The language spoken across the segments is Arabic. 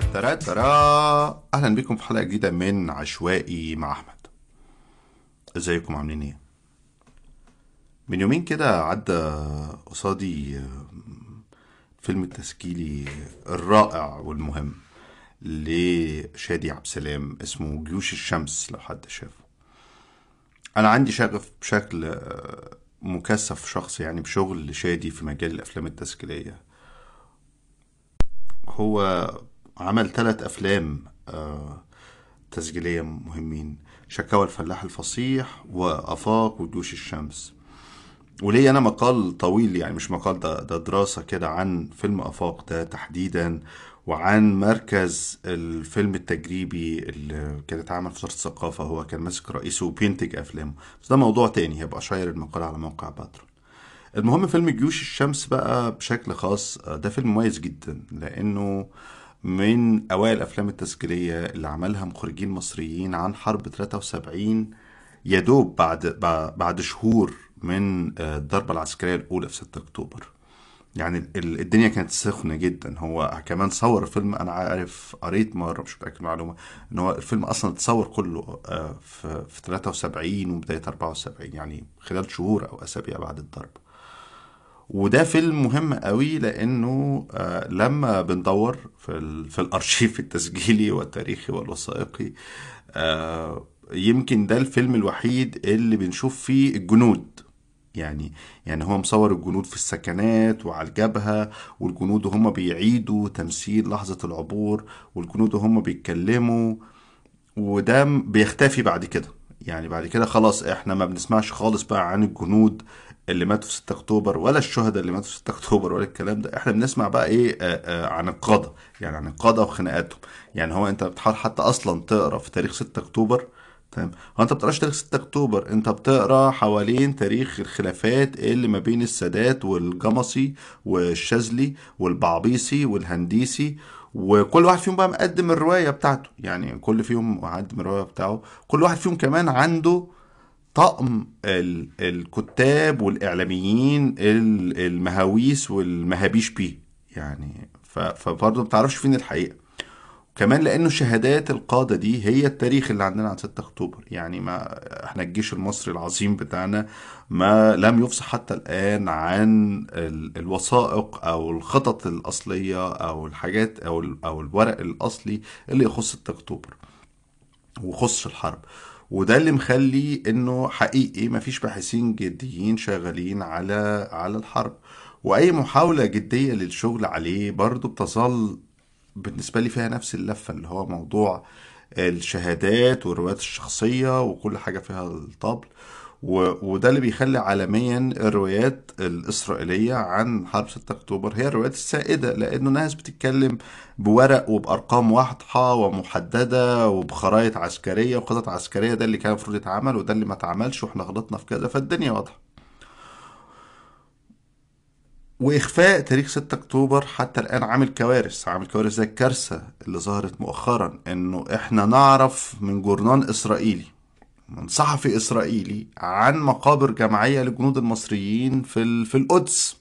ترى أهلا بكم في حلقة جديدة من عشوائي مع أحمد. إزيكم؟ عاملين إيه؟ من يومين كده عدى قصادي فيلم التسجيلي الرائع والمهم لشادي عبد السلام اسمه جيوش الشمس لو حد شافه. أنا عندي شغف بشكل مكثف شخصي يعني بشغل شادي في مجال الأفلام التسجيلية. هو عمل ثلاث أفلام آه، تسجيلية مهمين شكاوى الفلاح الفصيح وأفاق وجيوش الشمس. وليه أنا مقال طويل يعني مش مقال ده, ده دراسة كده عن فيلم أفاق ده تحديدا وعن مركز الفيلم التجريبي اللي كان اتعمل في وزارة الثقافة هو كان ماسك رئيسه وبينتج أفلامه. بس ده موضوع تاني هيبقى شاير المقال على موقع باترون المهم فيلم جيوش الشمس بقى بشكل خاص آه، ده فيلم مميز جدا لأنه من أوائل الأفلام التسجيليه اللي عملها مخرجين مصريين عن حرب 73 يا دوب بعد بعد- شهور من آه، الضربة العسكرية الأولى في 6 أكتوبر. يعني ال- الدنيا كانت سخنة جدا. هو كمان صور الفيلم أنا عارف قريت مرة مش متأكد من المعلومة إن هو الفيلم أصلا اتصور كله آه، في في 73 وبداية 74 يعني خلال شهور أو أسابيع بعد الضرب وده فيلم مهم قوي لأنه آه، لما بندور في في الأرشيف التسجيلي والتاريخي والوثائقي آه، يمكن ده الفيلم الوحيد اللي بنشوف فيه الجنود. يعني يعني هو مصور الجنود في السكنات وعلى الجبهة والجنود وهم بيعيدوا تمثيل لحظة العبور والجنود وهم بيتكلموا وده بيختفي بعد كده. يعني بعد كده خلاص إحنا ما بنسمعش خالص بقى عن الجنود اللي ماتوا في 6 أكتوبر ولا الشهداء اللي ماتوا في 6 أكتوبر ولا الكلام ده. إحنا بنسمع بقى إيه آه آه عن القادة يعني عن القادة وخناقاتهم. يعني هو أنت بتحاول حتى أصلا تقرأ في تاريخ 6 أكتوبر تمام؟ هو أنت بتقراش تاريخ 6 أكتوبر أنت بتقرأ حوالين تاريخ الخلافات اللي ما بين السادات والجمصي والشاذلي والبعبيسي والهنديسي وكل واحد فيهم بقى مقدم الرواية بتاعته. يعني كل فيهم مقدم الرواية بتاعه. كل واحد فيهم كمان عنده طقم ال- الكتاب والإعلاميين ال- المهاويس والمهابيش بيه. يعني فبرضه ما بتعرفش فين الحقيقة. كمان لأنه شهادات القادة دي هي التاريخ اللي عندنا عن 6 أكتوبر. يعني ما إحنا الجيش المصري العظيم بتاعنا ما لم يفصح حتى الآن عن ال- الوثائق أو الخطط الأصلية أو الحاجات أو أو الورق الأصلي اللي يخص 6 أكتوبر وخص الحرب. وده اللي مخلي إنه حقيقي مفيش باحثين جديين شغالين على على الحرب. وأي محاولة جدية للشغل عليه برضو بتظل بالنسبة لي فيها نفس اللفة اللي هو موضوع الشهادات والروايات الشخصية وكل حاجة فيها الطبل. وده اللي بيخلي عالميا الروايات الإسرائيلية عن حرب 6 أكتوبر هي الروايات السائدة لأنه ناس بتتكلم بورق وبأرقام واضحة ومحددة وبخرائط عسكرية وخطط عسكرية ده اللي كان المفروض يتعمل وده اللي ما اتعملش وإحنا غلطنا في كذا فالدنيا واضحة. وإخفاء تاريخ 6 أكتوبر حتى الآن عامل كوارث عامل كوارث زي الكارثة اللي ظهرت مؤخرا إنه إحنا نعرف من جورنان إسرائيلي من صحفي إسرائيلي عن مقابر جماعية للجنود المصريين في في القدس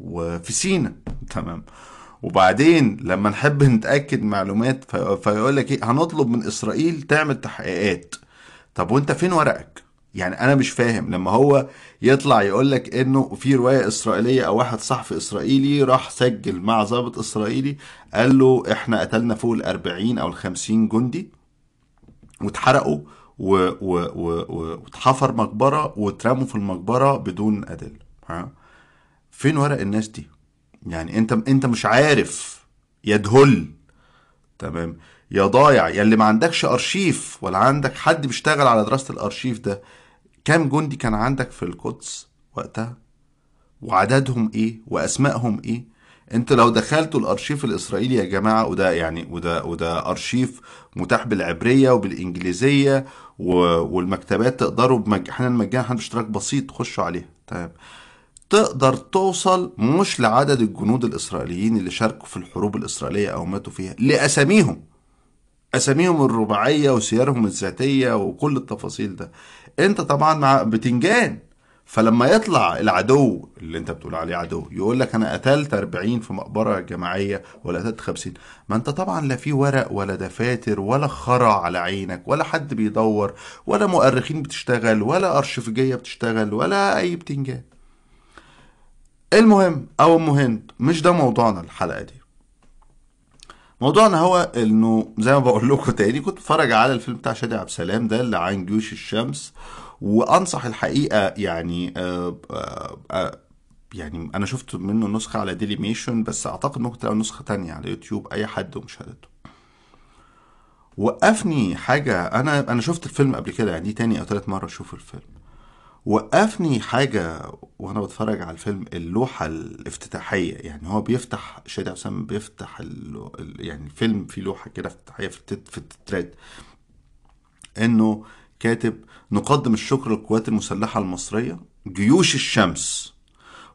وفي سينا. تمام. وبعدين لما نحب نتأكد معلومات في- فيقول لك إيه هنطلب من إسرائيل تعمل تحقيقات. طب وأنت فين ورقك؟ يعني أنا مش فاهم. لما هو يطلع يقول لك إنه في رواية إسرائيلية أو واحد صحفي إسرائيلي راح سجل مع ضابط إسرائيلي قال له إحنا قتلنا فوق ال 40 أو ال 50 جندي واتحرقوا. و- و- و- واتحفر مقبرة واترموا في المقبرة بدون أدلة ها؟ فين ورق الناس دي؟ يعني أنت أنت مش عارف. يدهل. تمام؟ يا ضايع. يا اللي ما عندكش أرشيف ولا عندك حد بيشتغل على دراسة الأرشيف ده كام جندي كان عندك في القدس وقتها؟ وعددهم إيه؟ وأسمائهم إيه؟ انت لو دخلتوا الارشيف الاسرائيلي يا جماعة وده يعني وده وده ارشيف متاح بالعبرية وبالانجليزية. والمكتبات تقدروا بمج... أحيانا مجانا إحنا باشتراك بسيط تخشوا عليها تمام تقدر توصل مش لعدد الجنود الاسرائيليين اللي شاركوا في الحروب الاسرائيلية أو ماتوا فيها لأساميهم. أساميهم الرباعية وسيرهم الذاتية وكل التفاصيل ده. انت طبعا مع بتنجان. فلما يطلع العدو اللي انت بتقول عليه عدو يقول لك أنا قتلت 40 في مقبرة جماعية ولا قتلت 50 ما انت طبعا لا في ورق ولا دفاتر ولا خرع على عينك ولا حد بيدور ولا مؤرخين بتشتغل ولا أرشفجية بتشتغل ولا أي بتنجان. المهم أو المهم مش ده موضوعنا الحلقة دي. موضوعنا هو إنه زي ما بقول لكم تاني كنت بتفرج على الفيلم بتاع شادي عبد السلام ده اللي عن جيوش الشمس وأنصح الحقيقة يعني آه آه آه يعني أنا شفت منه نسخة على ديلي موشن بس أعتقد ممكن تلاقي نسخة تانية على يوتيوب أي حد ومشاهدته وقفني حاجة أنا أنا شفت الفيلم قبل كده يعني دي تاني أو تالت مرة أشوف الفيلم وقفني حاجة وأنا بتفرج على الفيلم اللوحة الافتتاحية يعني هو بيفتح شادي عبد بيفتح. يعني الفيلم فيه لوحة كده افتتاحية في التت... في التترات إنه كاتب نقدم الشكر للقوات المسلحة المصرية جيوش الشمس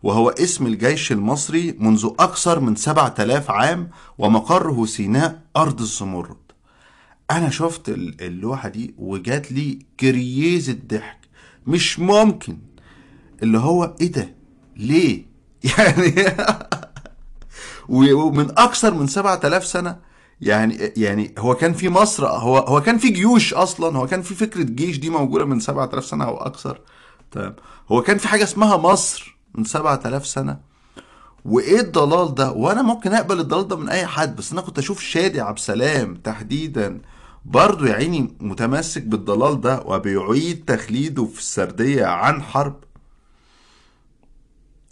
وهو اسم الجيش المصري منذ أكثر من سبعة آلاف عام ومقره سيناء أرض الزمرد. أنا شفت اللوحة دي وجات لي كرييز الضحك. مش ممكن. اللي هو إيه ده؟ ليه؟ يعني ومن أكثر من 7000 سنة يعني يعني هو كان في مصر هو هو كان في جيوش أصلا هو كان في فكرة جيش دي موجودة من 7000 سنة أو أكثر. تمام. هو كان في حاجة اسمها مصر من 7000 سنة. وإيه الضلال ده؟ وأنا ممكن أقبل الضلال ده من أي حد بس أنا كنت أشوف شادي عبد السلام تحديدا برضه يا عيني متمسك بالضلال ده وبيعيد تخليده في السردية عن حرب.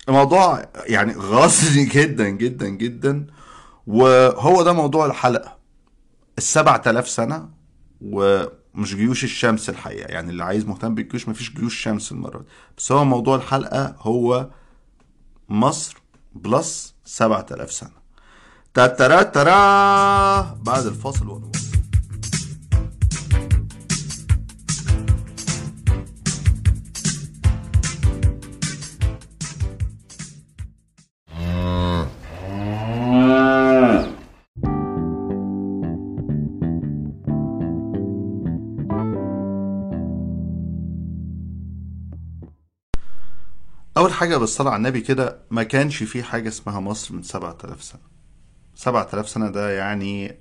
الموضوع يعني غاصني جدا جدا جدا. وهو ده موضوع الحلقة. السبع تلاف سنة ومش جيوش الشمس الحقيقة. يعني اللي عايز مهتم بالجيوش مفيش جيوش شمس المرة دي. بس هو موضوع الحلقة هو مصر بلس سبع تلاف سنة. تترا ترا بعد الفاصل ونقول أول حاجة بالصلاة على النبي كده ما كانش في حاجة اسمها مصر من سبعة آلاف سنة. سبعة آلاف سنة ده يعني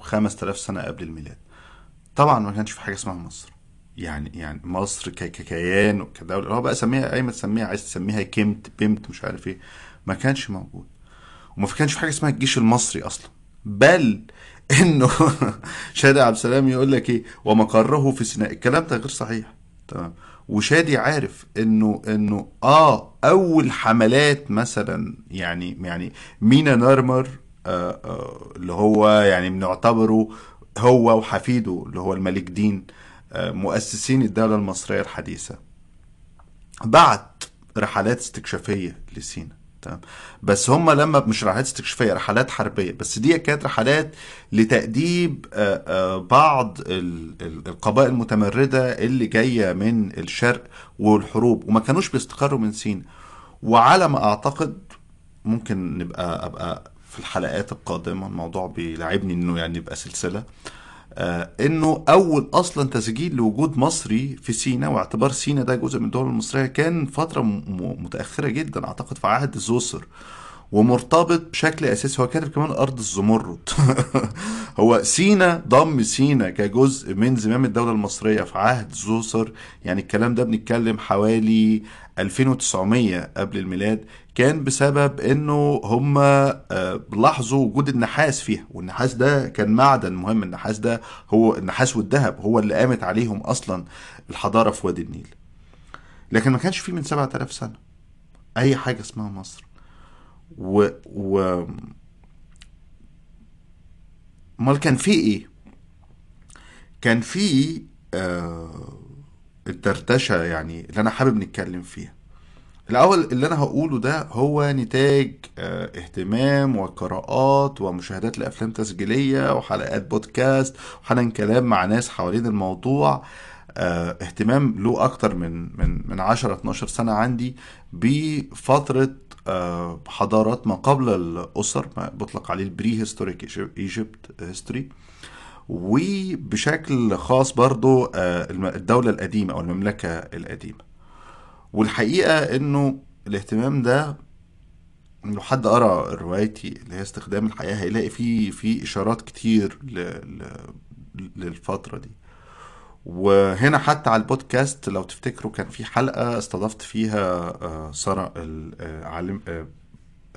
خمس آلاف سنة قبل الميلاد. طبعا ما كانش في حاجة اسمها مصر. يعني يعني مصر ككيان وكدولة هو بقى سميها أي ما تسميها عايز تسميها كيمت بيمت مش عارف إيه. ما كانش موجود. وما كانش في حاجة اسمها الجيش المصري أصلا. بل إنه شادي عبد السلام يقول لك إيه؟ ومقره في سيناء. الكلام ده غير صحيح. تمام. وشادي عارف إنه إنه آه أول حملات مثلا يعني يعني مينا نارمر آه آه اللي هو يعني بنعتبره هو وحفيده اللي هو الملك دين آه مؤسسين الدولة المصرية الحديثة. بعت رحلات استكشافية لسينا. تمام. بس هم لما مش رحلات استكشافيه رحلات حربية. بس دي كانت رحلات لتأديب بعض القبائل المتمردة اللي جاية من الشرق والحروب وما كانوش بيستقروا من سينا. وعلى ما أعتقد ممكن نبقى أبقى في الحلقات القادمة الموضوع بيلعبني إنه يعني يبقى سلسلة. آه إنه أول أصلا تسجيل لوجود مصري في سينا واعتبار سينا ده جزء من الدولة المصرية كان فترة متأخرة جدا أعتقد في عهد زوسر ومرتبط بشكل أساسي هو كاتب كمان أرض الزمرد. هو سينا ضم سينا كجزء من زمام الدولة المصرية في عهد زوسر. يعني الكلام ده بنتكلم حوالي 2900 قبل الميلاد. كان بسبب إنه هم لاحظوا وجود النحاس فيها والنحاس ده كان معدن مهم. النحاس ده هو النحاس والذهب هو اللي قامت عليهم أصلا الحضارة في وادي النيل. لكن ما كانش فيه من 7000 سنة أي حاجة اسمها مصر. و و أمال كان في إيه؟ كان في آه الدردشة يعني اللي أنا حابب نتكلم فيها. الأول اللي أنا هقوله ده هو نتاج آه اهتمام وقراءات ومشاهدات لأفلام تسجيلية وحلقات بودكاست وحنن كلام مع ناس حوالين الموضوع. آه اهتمام له أكتر من من من 10 12 سنة عندي بفترة آه حضارات ما قبل الأسر ما بيطلق عليه ال prehistoric Egypt history وبشكل خاص برضو الدولة القديمة أو المملكة القديمة. والحقيقة إنه الاهتمام ده لو حد قرأ روايتي اللي هي استخدام الحياة هيلاقي فيه في إشارات كتير ل... ل... للفترة دي. وهنا حتى على البودكاست لو تفتكروا كان في حلقة استضفت فيها آه، سارة العالم آه،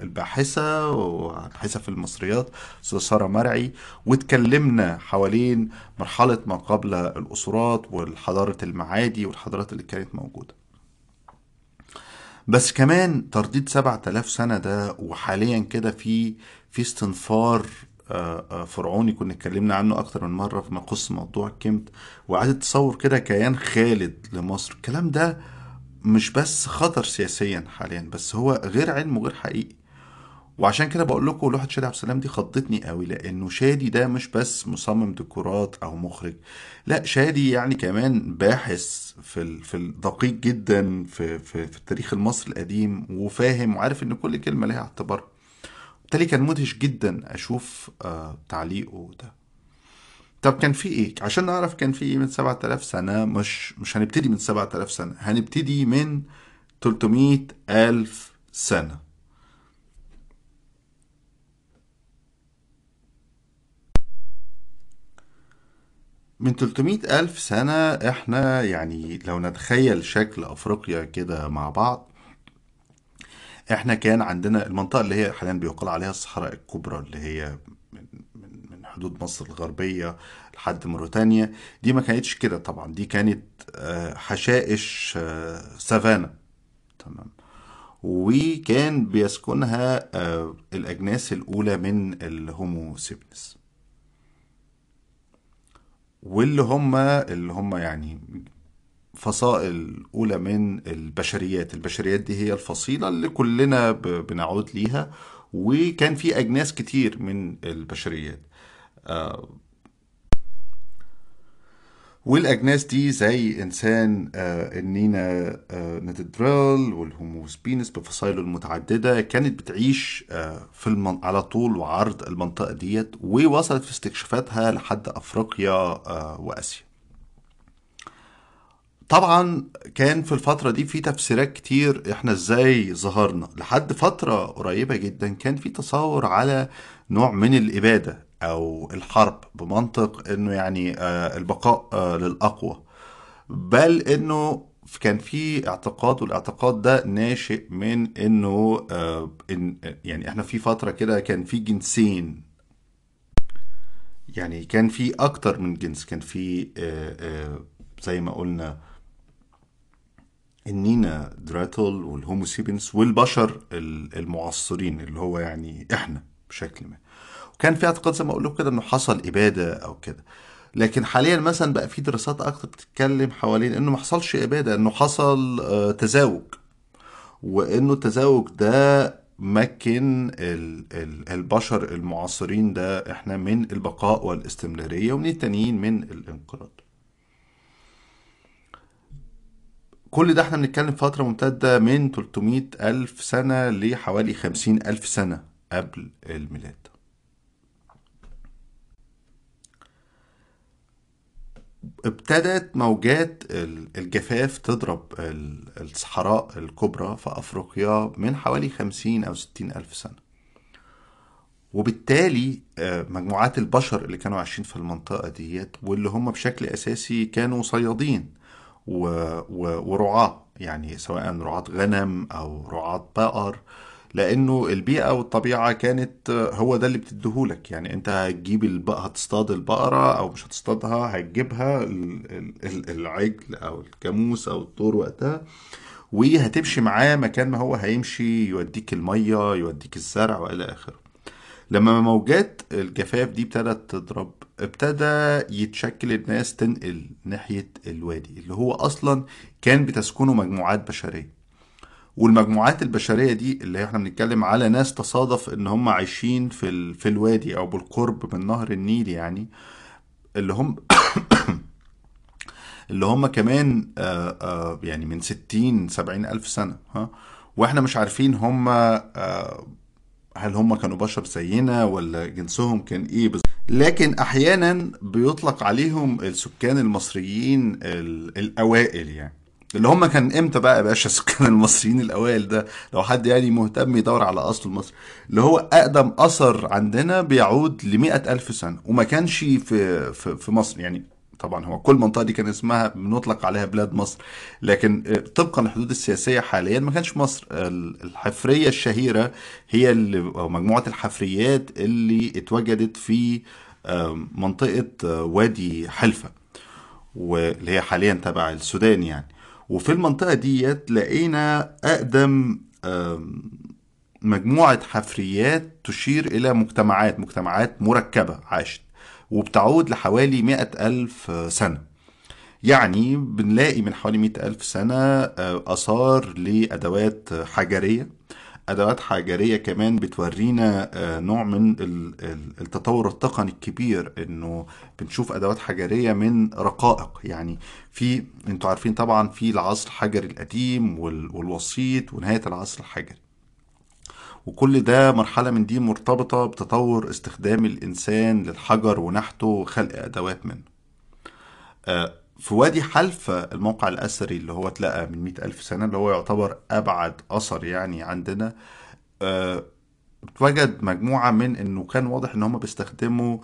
الباحثة وباحثة في المصريات أستاذة سارة مرعي. واتكلمنا حوالين مرحلة ما قبل الأسرات والحضارة المعادي والحضارات اللي كانت موجودة. بس كمان ترديد 7000 سنة ده وحاليا كده في في استنفار آه، آه، فرعوني كنا اتكلمنا عنه أكتر من مرة فيما يخص موضوع الكمت وعايز تصور كده كيان خالد لمصر. الكلام ده مش بس خطر سياسيا حاليا بس هو غير علم وغير حقيقي. وعشان كده بقول لكم لوحة شادي عبد السلام دي خضتني قوي لأنه شادي ده مش بس مصمم ديكورات أو مخرج لا شادي يعني كمان باحث في. في الدقيق جدا في في, في التاريخ المصري القديم وفاهم وعارف إن كل كلمة لها اعتبار. بالتالي كان مدهش جدا أشوف آه تعليقه ده. طب كان في إيه؟ عشان نعرف كان في إيه من 7000 سنة مش مش هنبتدي من 7000 سنة هنبتدي من 300 ألف سنة. من 300 ألف سنة إحنا يعني لو نتخيل شكل أفريقيا كده مع بعض إحنا كان عندنا المنطقة اللي هي حاليا بيقال عليها الصحراء الكبرى اللي هي من من من حدود مصر الغربية لحد موريتانيا. دي ما كانتش كده طبعا دي كانت آه، حشائش آه، سافانا. تمام. وكان بيسكنها آه، الأجناس الأولى من الهومو سيبنس واللي هم اللي هم يعني فصائل أولى من البشريات. البشريات دي هي الفصيلة اللي كلنا بنعود ليها وكان في أجناس كتير من البشريات. والأجناس دي زي إنسان آه، النينا آه، نتدرال والهوموسبينس بفصائله المتعددة كانت بتعيش آه، في المن... على طول وعرض المنطقة ديت ووصلت في استكشافاتها لحد أفريقيا آه، وآسيا. طبعا كان في الفترة دي في تفسيرات كتير إحنا إزاي ظهرنا. لحد فترة قريبة جدا كان في تصور على نوع من الإبادة. أو الحرب بمنطق إنه يعني آه، البقاء آه، للأقوى. بل إنه كان في اعتقاد والاعتقاد ده ناشئ من إنه آه، إن يعني إحنا في فترة كده كان في جنسين. يعني كان في أكتر من جنس. كان في زي ما قلنا النياندرتال والهومو سيبيانس والبشر ال- المعاصرين اللي هو يعني إحنا بشكل ما. وكان في اعتقاد زي ما أقول لكم كده انه حصل اباده أو كده. لكن حاليا مثلا بقى في دراسات أكتر بتتكلم حوالين انه ما حصلش اباده انه حصل آه، تزاوج. وانه التزاوج ده مكن ال- ال- البشر المعاصرين ده إحنا من البقاء والاستمرارية ومن التانيين من الانقراض. كل ده إحنا بنتكلم فترة ممتدة من 300 ألف سنة لحوالي 50 ألف سنة قبل الميلاد. ابتدت موجات ال- الجفاف تضرب ال- الصحراء الكبرى في أفريقيا من حوالي 50 أو 60 ألف سنة وبالتالي آه، مجموعات البشر اللي كانوا عايشين في المنطقة ديت واللي هم بشكل أساسي كانوا صيادين. ورعاة يعني سواء رعاة غنم أو رعاة بقر لأنه البيئة والطبيعة كانت هو ده اللي بتديهولك يعني أنت هتجيب البقرة هتصطاد البقرة أو مش هتصطادها هتجيبها ال... ال... ال- العجل أو الجاموس أو الطور وقتها وهتمشي معاه مكان ما هو هيمشي يوديك المية يوديك الزرع وإلى آخره. لما موجات الجفاف دي ابتدت تضرب ابتدى يتشكل الناس تنقل ناحية الوادي اللي هو أصلا كان بتسكنه مجموعات بشرية. والمجموعات البشرية دي اللي إحنا بنتكلم على ناس تصادف إن هم عايشين في ال... في الوادي أو بالقرب من نهر النيل يعني اللي هم اللي هم كمان آه آه يعني من 60 70 ألف سنة ها؟ وإحنا مش عارفين هم آه هل هم كانوا بشر زينا ولا جنسهم كان إيه بس لكن أحيانا بيطلق عليهم السكان المصريين ال- الأوائل يعني. اللي هم كان إمتى بقى يا باشا سكان المصريين الأوائل ده؟ لو حد يعني مهتم يدور على أصل مصر. اللي هو أقدم أثر عندنا بيعود ل ألف سنة وما كانش في في, في مصر. يعني طبعا هو كل منطقة دي كان اسمها بنطلق عليها بلاد مصر لكن آه، طبقا للحدود السياسية حاليا ما كانش مصر. الحفرية الشهيرة هي اللي مجموعة الحفريات اللي اتوجدت في آه، منطقة آه، وادي حلفة واللي هي حاليا تبع السودان يعني. وفي المنطقة ديت لقينا أقدم مجموعة حفريات تشير إلى مجتمعات مجتمعات مركبة عاشت وبتعود لحوالي مئة ألف سنة. يعني بنلاقي من حوالي مئة ألف سنة آه، آثار لأدوات حجرية. أدوات حجرية كمان بتورينا آه، نوع من التطور التقني الكبير إنه بنشوف أدوات حجرية من رقائق. يعني في أنتوا عارفين طبعا في العصر الحجري القديم والوسيط ونهاية العصر الحجري. وكل ده مرحلة من دي مرتبطة بتطور استخدام الإنسان للحجر ونحته وخلق أدوات منه. آه، في وادي حلفة الموقع الأثري اللي هو اتلقى من مئة ألف سنة اللي هو يعتبر أبعد أثر يعني عندنا اتوجد مجموعة من إنه كان واضح إن هم بيستخدموا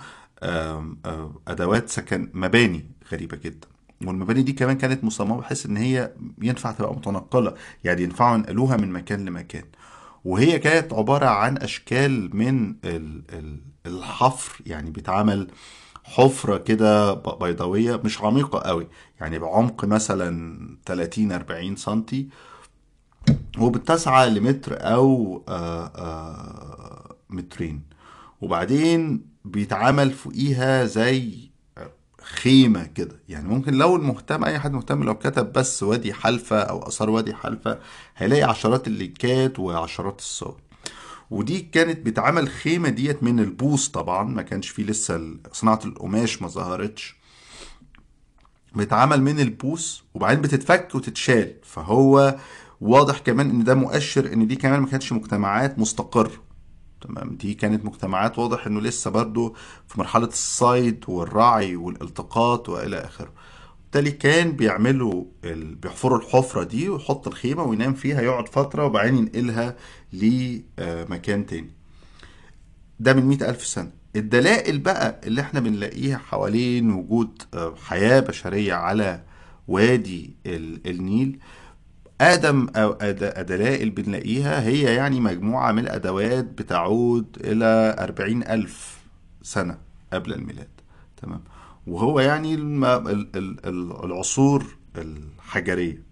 أه أدوات سكن مباني غريبة جدا. والمباني دي كمان كانت مصممة بحيث إن هي ينفع تبقى متنقلة يعني ينفعوا ينقلوها من مكان لمكان. وهي كانت عبارة عن أشكال من الحفر يعني بيتعمل حفرة كده بيضاوية مش عميقة قوي يعني بعمق مثلا 30 40 سنتي وبتسعى لمتر أو آآ آآ مترين. وبعدين بيتعمل فوقيها زي خيمة كده. يعني ممكن لو المهتم أي حد مهتم لو كتب بس وادي حلفة أو آثار وادي حلفة هيلاقي عشرات اللينكات وعشرات الصور. ودي كانت بتعمل خيمة ديت من البوص طبعا ما كانش فيه لسه صناعة القماش ما ظهرتش. بتعمل من البوص وبعدين بتتفك وتتشال. فهو واضح كمان إن ده مؤشر إن دي كمان ما كانتش مجتمعات مستقره تمام؟ دي كانت مجتمعات واضح إنه لسه برضو في مرحلة الصيد والرعي والالتقاط وإلى آخره. بالتالي كان بيعملوا ال... بيحفروا الحفرة دي ويحط الخيمة وينام فيها يقعد فترة وبعدين ينقلها لمكان تاني. ده من مئة ألف سنة. الدلائل بقى اللي إحنا بنلاقيها حوالين وجود آه، حياة بشرية على وادي النيل آدم أو دلائل بنلاقيها هي يعني مجموعة من الأدوات بتعود إلى أربعين ألف سنة قبل الميلاد. تمام؟ وهو يعني العصور الحجرية.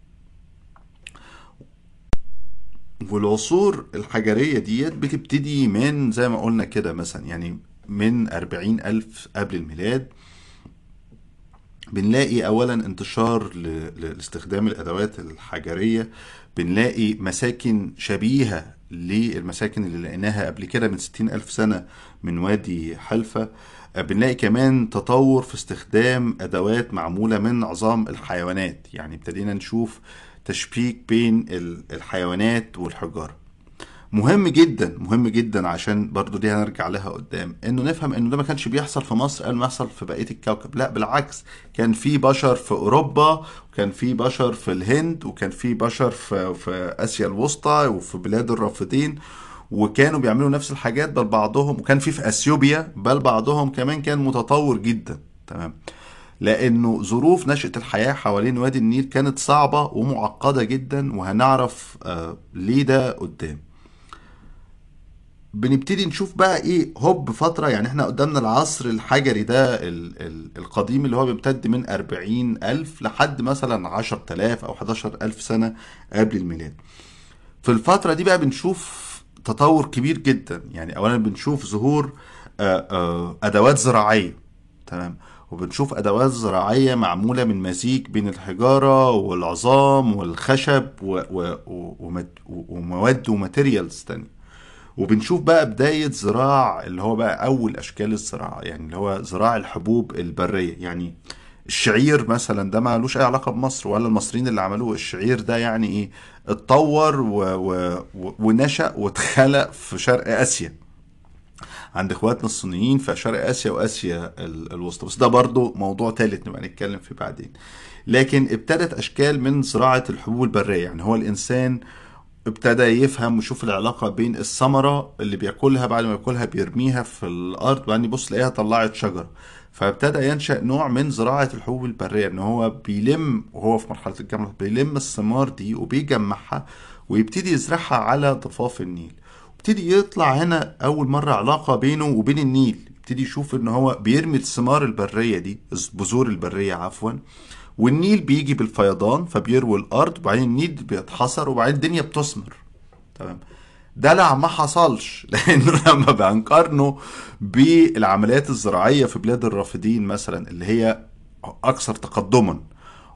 والعصور الحجرية ديت بتبتدي من زي ما قلنا كده مثلا يعني من أربعين ألف قبل الميلاد بنلاقي أولا انتشار لاستخدام الأدوات الحجرية بنلاقي مساكن شبيهة للمساكن اللي لقيناها قبل كده من ستين ألف سنة من وادي حلفة بنلاقي كمان تطور في استخدام أدوات معمولة من عظام الحيوانات. يعني ابتدينا نشوف تشبيك بين الحيوانات والحجارة. مهم جدا مهم جدا عشان برضو دي هنرجع لها قدام إنه نفهم إنه ده ما كانش بيحصل في مصر قبل ما يحصل في بقية الكوكب. لا بالعكس كان في بشر في أوروبا وكان في بشر في الهند وكان في بشر في, في آسيا الوسطى وفي بلاد الرافدين وكانوا بيعملوا نفس الحاجات بل بعضهم وكان في في أثيوبيا بل بعضهم كمان كان متطور جدا. تمام. لأنه ظروف نشأة الحياة حوالين وادي النيل كانت صعبة ومعقدة جدا وهنعرف آه ليه ده قدام. بنبتدي نشوف بقى إيه هوب فترة يعني إحنا قدامنا العصر الحجري ده ال ال القديم اللي هو بيمتد من أربعين ألف لحد مثلا عشر تلاف أو حداشر ألف سنة قبل الميلاد. في الفترة دي بقى بنشوف تطور كبير جدا. يعني اولا بنشوف ظهور آه، آه، أدوات زراعية. تمام؟ وبنشوف أدوات زراعية معمولة من مزيج بين الحجارة والعظام والخشب ومواد وماتيريالز تانية. وبنشوف بقى بداية زراع اللي هو بقى أول أشكال الزراعة يعني اللي هو زراع الحبوب البرية. يعني الشعير مثلا ده ما لوش أي علاقة بمصر ولا المصريين اللي عملوه. الشعير ده يعني إيه؟ اتطور و... و... ونشأ واتخلق في شرق آسيا. عند إخواتنا الصينيين في شرق آسيا وآسيا ال- الوسطى بس ده برضو موضوع تالت نبقى نتكلم فيه بعدين. لكن ابتدت أشكال من زراعه الحبوب البرية. يعني هو الإنسان ابتدى يفهم ويشوف العلاقة بين الثمرة اللي بياكلها بعد ما ياكلها بيرميها في الأرض وبعدين يبص لاقيها طلعت شجرة. فابتدى ينشأ نوع من زراعة الحبوب البرية. إن هو بيلم وهو في مرحلة الجامعة بيلم الثمار دي وبيجمعها ويبتدي يزرعها على ضفاف النيل. ويبتدي يطلع هنا أول مرة علاقة بينه وبين النيل. يبتدي يشوف إن هو بيرمي الثمار البرية دي البذور البرية عفوا. والنيل بيجي بالفيضان فبيروي الأرض وبعدين النيل بيتحصر وبعدين الدنيا بتثمر. تمام؟ ده لا ما حصلش. لأنه لما بنقارنه بالعمليات الزراعية في بلاد الرافدين مثلا اللي هي أكثر تقدما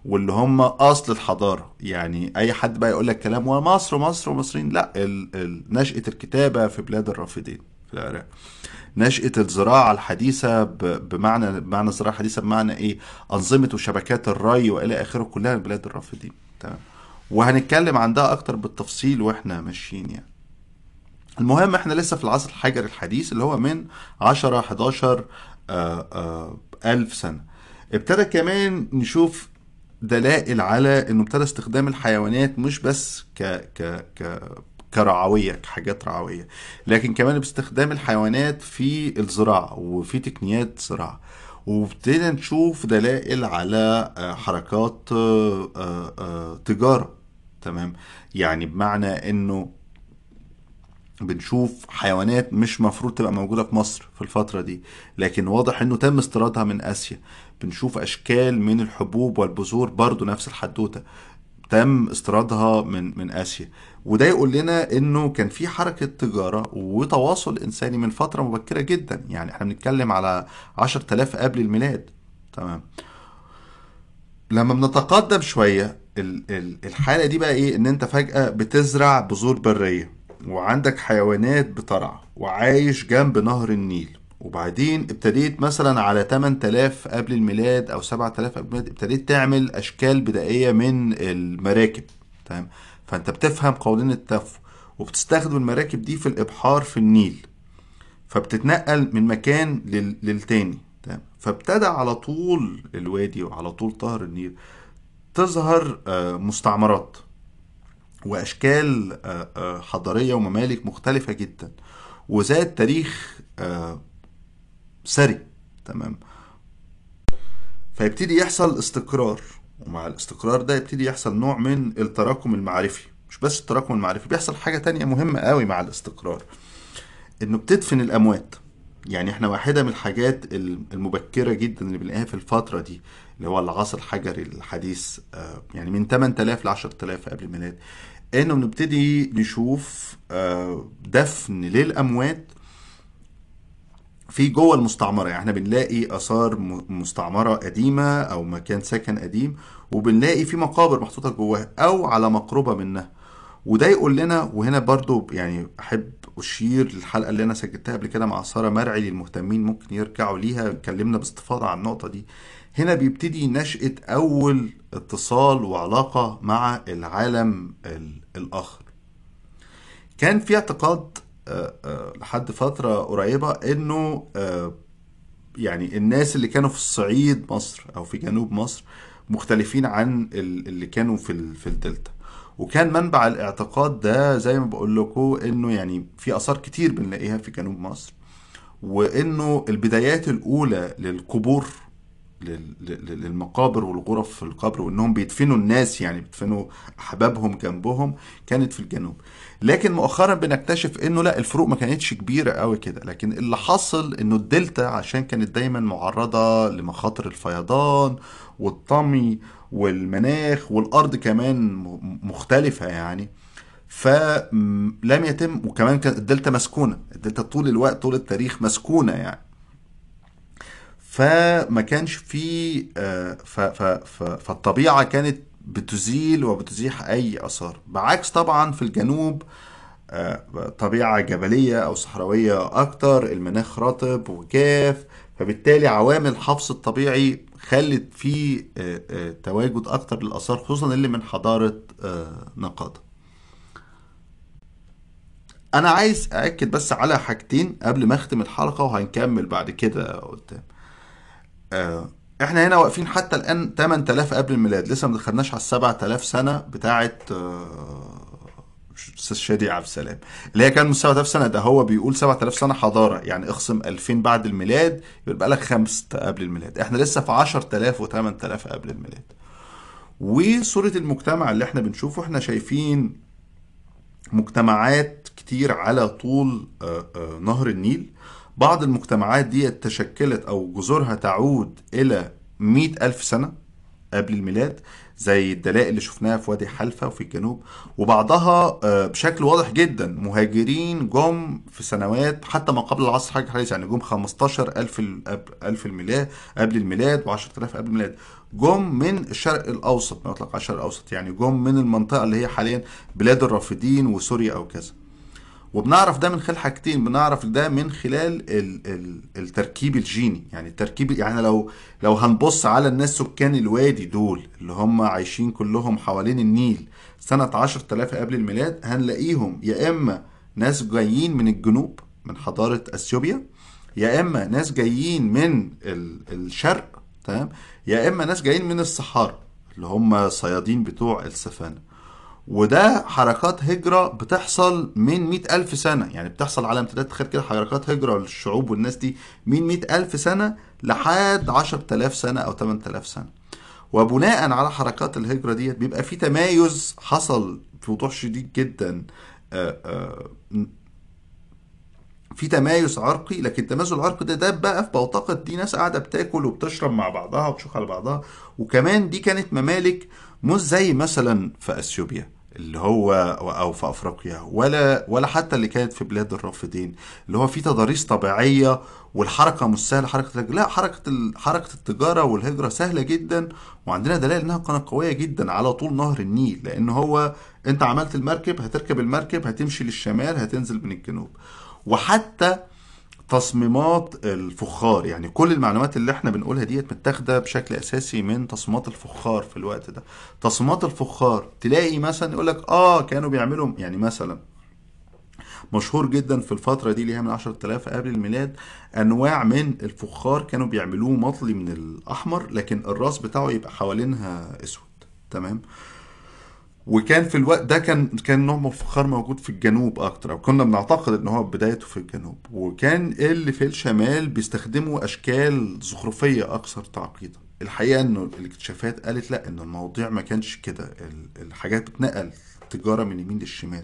واللي هم أصل الحضارة. يعني أي حد بقى يقول لك كلام ومصر مصر ومصريين لا ال ال نشأة الكتابة في بلاد الرافدين في العراق. نشأة الزراعة الحديثة بمعنى بمعنى الزراعة الحديثة بمعنى إيه؟ أنظمة وشبكات الري وإلى آخره كلها من بلاد الرافدين. تمام؟ وهنتكلم عن ده أكتر بالتفصيل وإحنا ماشيين يعني. المهم إحنا لسه في العصر الحجري الحديث اللي هو من 10 11 آه، آه، ألف سنة. ابتدى كمان نشوف دلائل على إنه ابتدى استخدام الحيوانات مش بس ك ك ك كرعوية كحاجات رعوية لكن كمان باستخدام الحيوانات في الزراعة وفي تقنيات زراعة. وابتدينا نشوف دلائل على آه، حركات آه، آه، تجارة. تمام؟ يعني بمعنى إنه بنشوف حيوانات مش مفروض تبقى موجودة في مصر في الفترة دي لكن واضح إنه تم استيرادها من آسيا. بنشوف أشكال من الحبوب والبذور برضو نفس الحدوتة. تم استيرادها من من آسيا. وده يقول لنا إنه كان في حركة تجارة وتواصل إنساني من فترة مبكرة جدا. يعني إحنا بنتكلم على 10000 قبل الميلاد. تمام. لما بنتقدم شوية ال- ال- الحالة دي بقى إيه؟ إن أنت فجأة بتزرع بذور برية وعندك حيوانات بترعى وعايش جنب نهر النيل. وبعدين ابتديت مثلا على 8000 قبل الميلاد أو 7000 قبل الميلاد ابتديت تعمل أشكال بدائية من المراكب تمام؟ فأنت بتفهم قوانين التفو وبتستخدم المراكب دي في الإبحار في النيل فبتتنقل من مكان لل... للتاني تمام؟ فابتدى على طول الوادي وعلى طول طهر النيل تظهر آه، مستعمرات وأشكال آه، آه، حضارية وممالك مختلفة جدا وزاد تاريخ ثري تمام. فيبتدي يحصل استقرار. ومع الاستقرار ده يبتدي يحصل نوع من التراكم المعرفي. مش بس التراكم المعرفي بيحصل حاجة تانية مهمة قوي مع الاستقرار. إنه بتدفن الأموات. يعني إحنا واحدة من الحاجات المبكرة جدا اللي بنلاقيها في الفترة دي اللي هو العصر الحجري الحديث آه، يعني من 8000 ل 10000 قبل الميلاد. إنه بنبتدي نشوف آه، دفن للأموات في جوه المستعمرة. يعني إحنا بنلاقي آثار مستعمرة قديمة أو مكان سكن قديم وبنلاقي في مقابر محطوطة جواها أو على مقربة منها. وده يقول لنا وهنا برضو يعني أحب أشير للحلقة اللي أنا سجلتها قبل كده مع ساره مرعي للمهتمين ممكن يرجعوا ليها اتكلمنا باستفاضة عن النقطة دي. هنا بيبتدي نشأة أول اتصال وعلاقة مع العالم ال- الآخر. كان في اعتقاد لحد فترة قريبة إنه آه، يعني الناس اللي كانوا في الصعيد مصر أو في جنوب مصر مختلفين عن ال- اللي كانوا في في الدلتا. وكان منبع الاعتقاد ده زي ما بقول لكم إنه يعني في آثار كتير بنلاقيها في جنوب مصر وإنه البدايات الأولى للقبور لل- لل- للمقابر والغرف في القبر وإنهم بيدفنوا الناس يعني بيدفنوا أحبابهم جنبهم كانت في الجنوب. لكن مؤخرا بنكتشف إنه لا الفروق ما كانتش كبيرة قوي كده. لكن اللي حصل إنه الدلتا عشان كانت دايما معرضة لمخاطر الفيضان والطمي والمناخ والأرض كمان مختلفة يعني. فلم يتم وكمان كانت الدلتا مسكونة. الدلتا طول الوقت طول التاريخ مسكونة يعني. فما كانش في آه، ف- ف- ف- فالطبيعة كانت بتزيل وبتزيح أي آثار بعكس طبعا في الجنوب آه، طبيعة جبلية أو صحراوية أكتر المناخ رطب وجاف فبالتالي عوامل الحفظ الطبيعي خلت في آه، آه، تواجد أكتر للآثار خصوصا اللي من حضارة نقادة. أنا عايز أأكد بس على حاجتين قبل ما أختم الحلقة وهنكمل بعد كده قدام. إحنا هنا واقفين حتى الآن 8000 قبل الميلاد لسه ما دخلناش على ال 7000 سنة بتاعه آه، شادي عبد السلام اللي هي كان من 7000 سنة ده هو بيقول 7000 سنة حضارة يعني اخصم 2000 بعد الميلاد يبقى لك خمسة قبل الميلاد. إحنا لسه في 10000 و8000 قبل الميلاد. وصورة المجتمع اللي إحنا بنشوفه إحنا شايفين مجتمعات كتير على طول آه، آه، نهر النيل. بعض المجتمعات دي تشكلت أو جذورها تعود إلى مئة ألف سنة قبل الميلاد زي الدلائل اللي شفناها في وادي حلفا وفي الجنوب. وبعضها آه، بشكل واضح جدا مهاجرين جم في سنوات حتى ما قبل العصر حاجة حديث يعني جم 15 ألف ألف الميلاد قبل الميلاد و10000 قبل الميلاد. جم من الشرق الأوسط ما يطلق على الشرق الأوسط يعني جم من المنطقة اللي هي حاليا بلاد الرافدين وسوريا أو كذا. وبنعرف ده من خلال حاجتين بنعرف ده من خلال ال ال التركيب الجيني. يعني التركيب يعني لو لو هنبص على الناس سكان الوادي دول اللي هم عايشين كلهم حوالين النيل سنة 10000 قبل الميلاد هنلاقيهم يا إما ناس جايين من الجنوب من حضارة أثيوبيا يا إما ناس جايين من الشرق تمام؟ يا إما ناس جايين من الصحارى اللي هم صيادين بتوع السفانة. وده حركات هجرة بتحصل من مئة ألف سنة. يعني بتحصل على امتداد تخيل كده حركات هجرة للشعوب والناس دي من مئة ألف سنة لحد عشر تلاف سنة أو تمن تلاف سنة. وبناء على حركات الهجرة دي بيبقى في تمايز حصل في وضوح شديد جدا آه، آه، في تمايز عرقي. لكن التمايز العرقي ده ده بقى في بوتقة دي ناس قاعدة بتاكل وبتشرب مع بعضها وبتشوف على بعضها. وكمان دي كانت ممالك مش زي مثلا في أثيوبيا. اللي هو أو في أفريقيا ولا ولا حتى اللي كانت في بلاد الرافدين اللي هو في تضاريس طبيعية والحركة مش سهلة حركة لا حركة حركة التجارة والهجرة سهلة جدا وعندنا دلائل إنها كانت قوية جدا على طول نهر النيل لأن هو أنت عملت المركب هتركب المركب هتمشي للشمال هتنزل من الجنوب. وحتى تصميمات الفخار. يعني كل المعلومات اللي إحنا بنقولها ديت متاخدة بشكل أساسي من تصميمات الفخار في الوقت ده. تصميمات الفخار تلاقي مثلا يقول لك آه كانوا بيعملوا يعني مثلا مشهور جدا في الفترة دي اللي هي من 10000 قبل الميلاد أنواع من الفخار كانوا بيعملوه مطلي من الأحمر لكن الراس بتاعه يبقى حوالينها أسود. تمام؟ وكان في الوقت ده كان كان نوع من الفخار موجود في الجنوب أكتر أو كنا بنعتقد إن هو بدايته في الجنوب. وكان اللي في الشمال بيستخدموا أشكال زخرفية أكثر تعقيدا. الحقيقة إنه الاكتشافات قالت لا ان المواضيع ما كانش كده. الحاجات بتنقل تجارة من اليمين للشمال.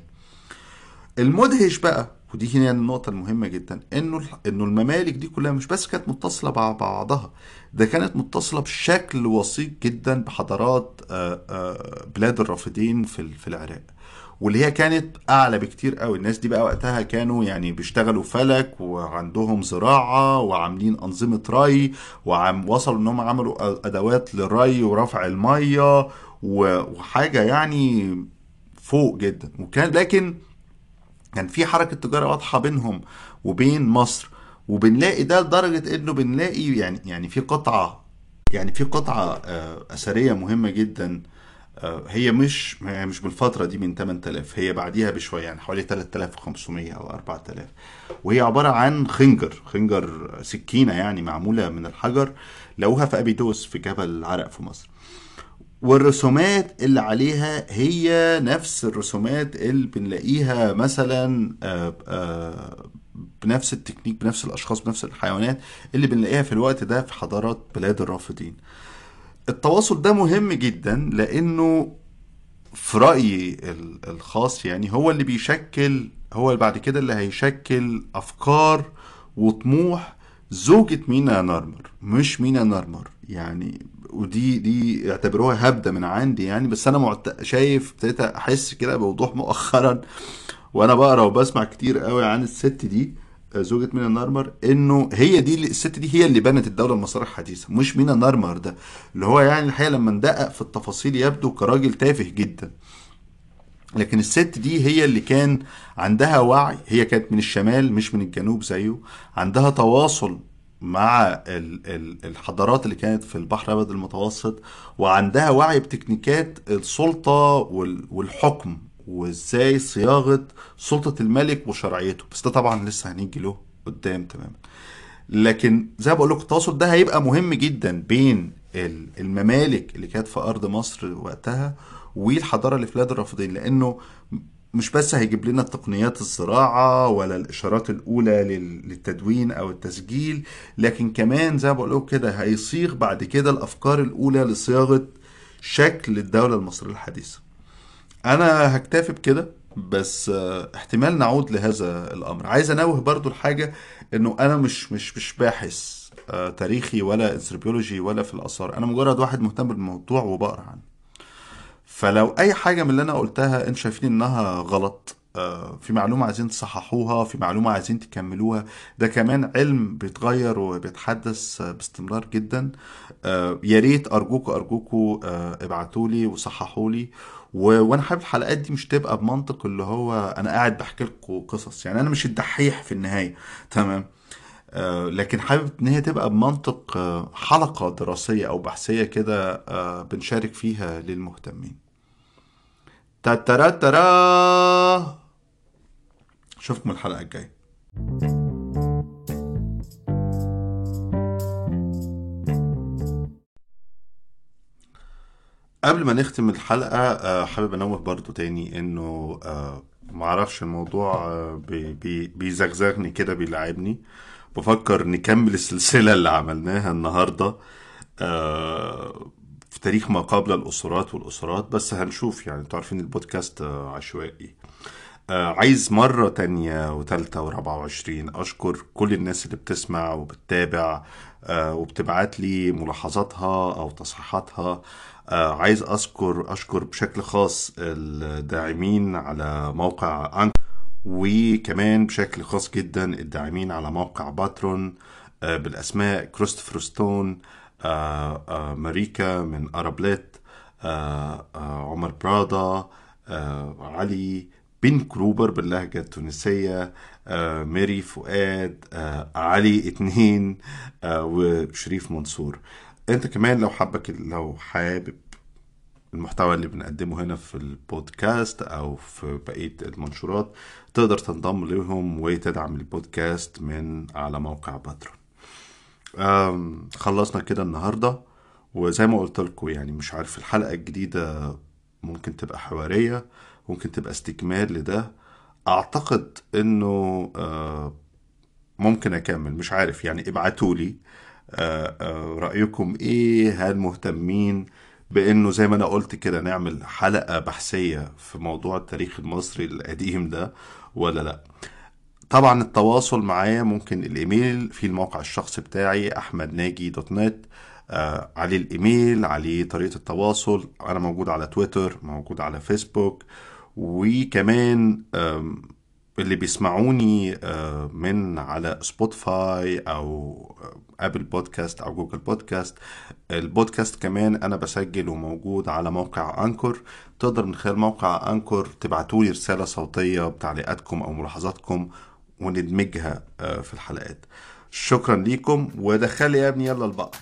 المدهش بقى ودي هنا النقطة المهمة جدا إنه إنه الممالك دي كلها مش بس كانت متصلة مع بعضها ده كانت متصلة بشكل وثيق جدا بحضارات بلاد الرافدين في في العراق. واللي هي كانت أعلى بكتير قوي الناس دي بقى وقتها كانوا يعني بيشتغلوا فلك وعندهم زراعة وعاملين أنظمة ري وعم وصلوا إن هم عملوا أدوات للري ورفع المية وحاجة يعني فوق جدا. وكان لكن كان في حركة تجارة واضحة بينهم وبين مصر وبنلاقي ده لدرجة إنه بنلاقي يعني يعني في قطعة يعني في قطعة آه، أثرية مهمة جدا آه، هي مش مش بالفترة دي من 8000 هي بعديها بشوية يعني حوالي 3500 أو 4000 وهي عبارة عن خنجر خنجر سكينة يعني معمولة من الحجر لقوها في أبيدوس في جبل العرق في مصر. والرسومات اللي عليها هي نفس الرسومات اللي بنلاقيها مثلا آه، آه، بنفس التكنيك بنفس الأشخاص بنفس الحيوانات اللي بنلاقيها في الوقت ده في حضارات بلاد الرافدين. التواصل ده مهم جدا لأنه في رأيي الخاص يعني هو اللي بيشكل هو اللي بعد كده اللي هيشكل أفكار وطموح زوجة مينا نارمر مش مينا نارمر يعني ودي دي اعتبروها هبدة من عندي يعني بس أنا معت... شايف ابتديت أحس كده بوضوح مؤخرا وأنا بقرا وبسمع كتير قوي عن الست دي زوجة مينا نارمر إنه هي دي الست دي هي اللي بنت الدولة المصرية الحديثة مش مينا نارمر ده. اللي هو يعني الحقيقة لما ندقق في التفاصيل يبدو كراجل تافه جدا. لكن الست دي هي اللي كان عندها وعي هي كانت من الشمال مش من الجنوب زيه عندها تواصل مع الحضارات اللي كانت في البحر الأبيض المتوسط وعندها وعي بتكنيكات السلطة والحكم وإزاي صياغة سلطة الملك وشرعيته. بس ده طبعا لسه هنيجي له قدام تماما. لكن زي ما بقول لكم التواصل ده هيبقى مهم جدا بين ال- الممالك اللي كانت في أرض مصر وقتها والحضارة اللي في بلاد الرافدين لأنه مش بس هيجيب لنا تقنيات الزراعه ولا الإشارات الأولى لل- للتدوين أو التسجيل لكن كمان زي ما بقول كده هيصيغ بعد كده الأفكار الأولى لصياغة شكل الدولة المصرية الحديثة. أنا هكتفي بكده بس احتمال نعود لهذا الأمر. عايز أنوه برضو الحاجة إنه أنا مش مش مش باحث آه، تاريخي ولا انثروبيولوجي ولا في الآثار. أنا مجرد واحد مهتم بالموضوع وبقرأ عنه. فلو أي حاجة من اللي أنا قلتها أنتوا شايفين إنها غلط آه، في معلومة عايزين تصححوها في معلومة عايزين تكملوها. ده كمان علم بيتغير وبيتحدث آه، باستمرار جدا. آه، يا ريت أرجوكوا أرجوكوا ابعتوا لي وصححوا لي. و- وأنا حابب الحلقات دي مش تبقى بمنطق اللي هو أنا قاعد بحكي لكم قصص. يعني أنا مش الدحيح في النهاية. تمام؟ آه، لكن حابب إن هي تبقى بمنطق آه، حلقة دراسية أو بحثية كده آه، بنشارك فيها للمهتمين. تترا ترا أشوفكم الحلقة الجاية. قبل ما نختم الحلقة آه، حابب أنوه برضو تاني إنه آه، معرفش الموضوع آه، بي- بي- بيزغزغني كده بيلعبني. بفكر نكمل السلسلة اللي عملناها النهاردة. آه، في تاريخ ما قبل الأسرات والأسرات بس هنشوف يعني أنتوا عارفين البودكاست آه، عشوائي. آه، عايز مرة تانية وتالتة ورابعة وعشرين أشكر كل الناس اللي بتسمع وبتتابع آه، وبتبعت لي ملاحظاتها أو تصحيحاتها عايز أذكر أشكر بشكل خاص الداعمين على موقع أنك وكمان بشكل خاص جدا الداعمين على موقع باترون بالأسماء كريستوفر ستون ماريكا من أرابلت آه، آه، عمر برادا آه، علي بن كروبر باللهجة التونسية آه، ميري فؤاد آه، علي اتنين آه، وشريف منصور. انت كمان لو حابك لو حابب المحتوى اللي بنقدمه هنا في البودكاست أو في بقية المنشورات تقدر تنضم لهم وتدعم البودكاست من على موقع باترون. خلصنا كده النهاردة وزي ما قلت لكم يعني مش عارف الحلقة الجديدة ممكن تبقى حوارية ممكن تبقى استكمال لده. أعتقد إنه آه، ممكن أكمل مش عارف يعني ابعتوا لي آه، آه، رأيكم إيه هل مهتمين بإنه زي ما أنا قلت كده نعمل حلقة بحثية في موضوع التاريخ المصري القديم ده ولا لأ؟ طبعا التواصل معايا ممكن الإيميل في الموقع الشخصي بتاعي أحمد ناجي dot net آه عليه الإيميل عليه طريقة التواصل. أنا موجود على تويتر موجود على فيسبوك وكمان آم، اللي بيسمعوني آه، من على Spotify أو Apple Podcast أو Google Podcast. البودكاست كمان أنا بسجل وموجود على موقع Anchor. تقدر من خلال موقع أنكور تبعتولي رسالة صوتية بتعليقاتكم أو ملاحظاتكم وندمجها آه، في الحلقات. شكرا ليكم ودخلي يا ابني يلا البقر.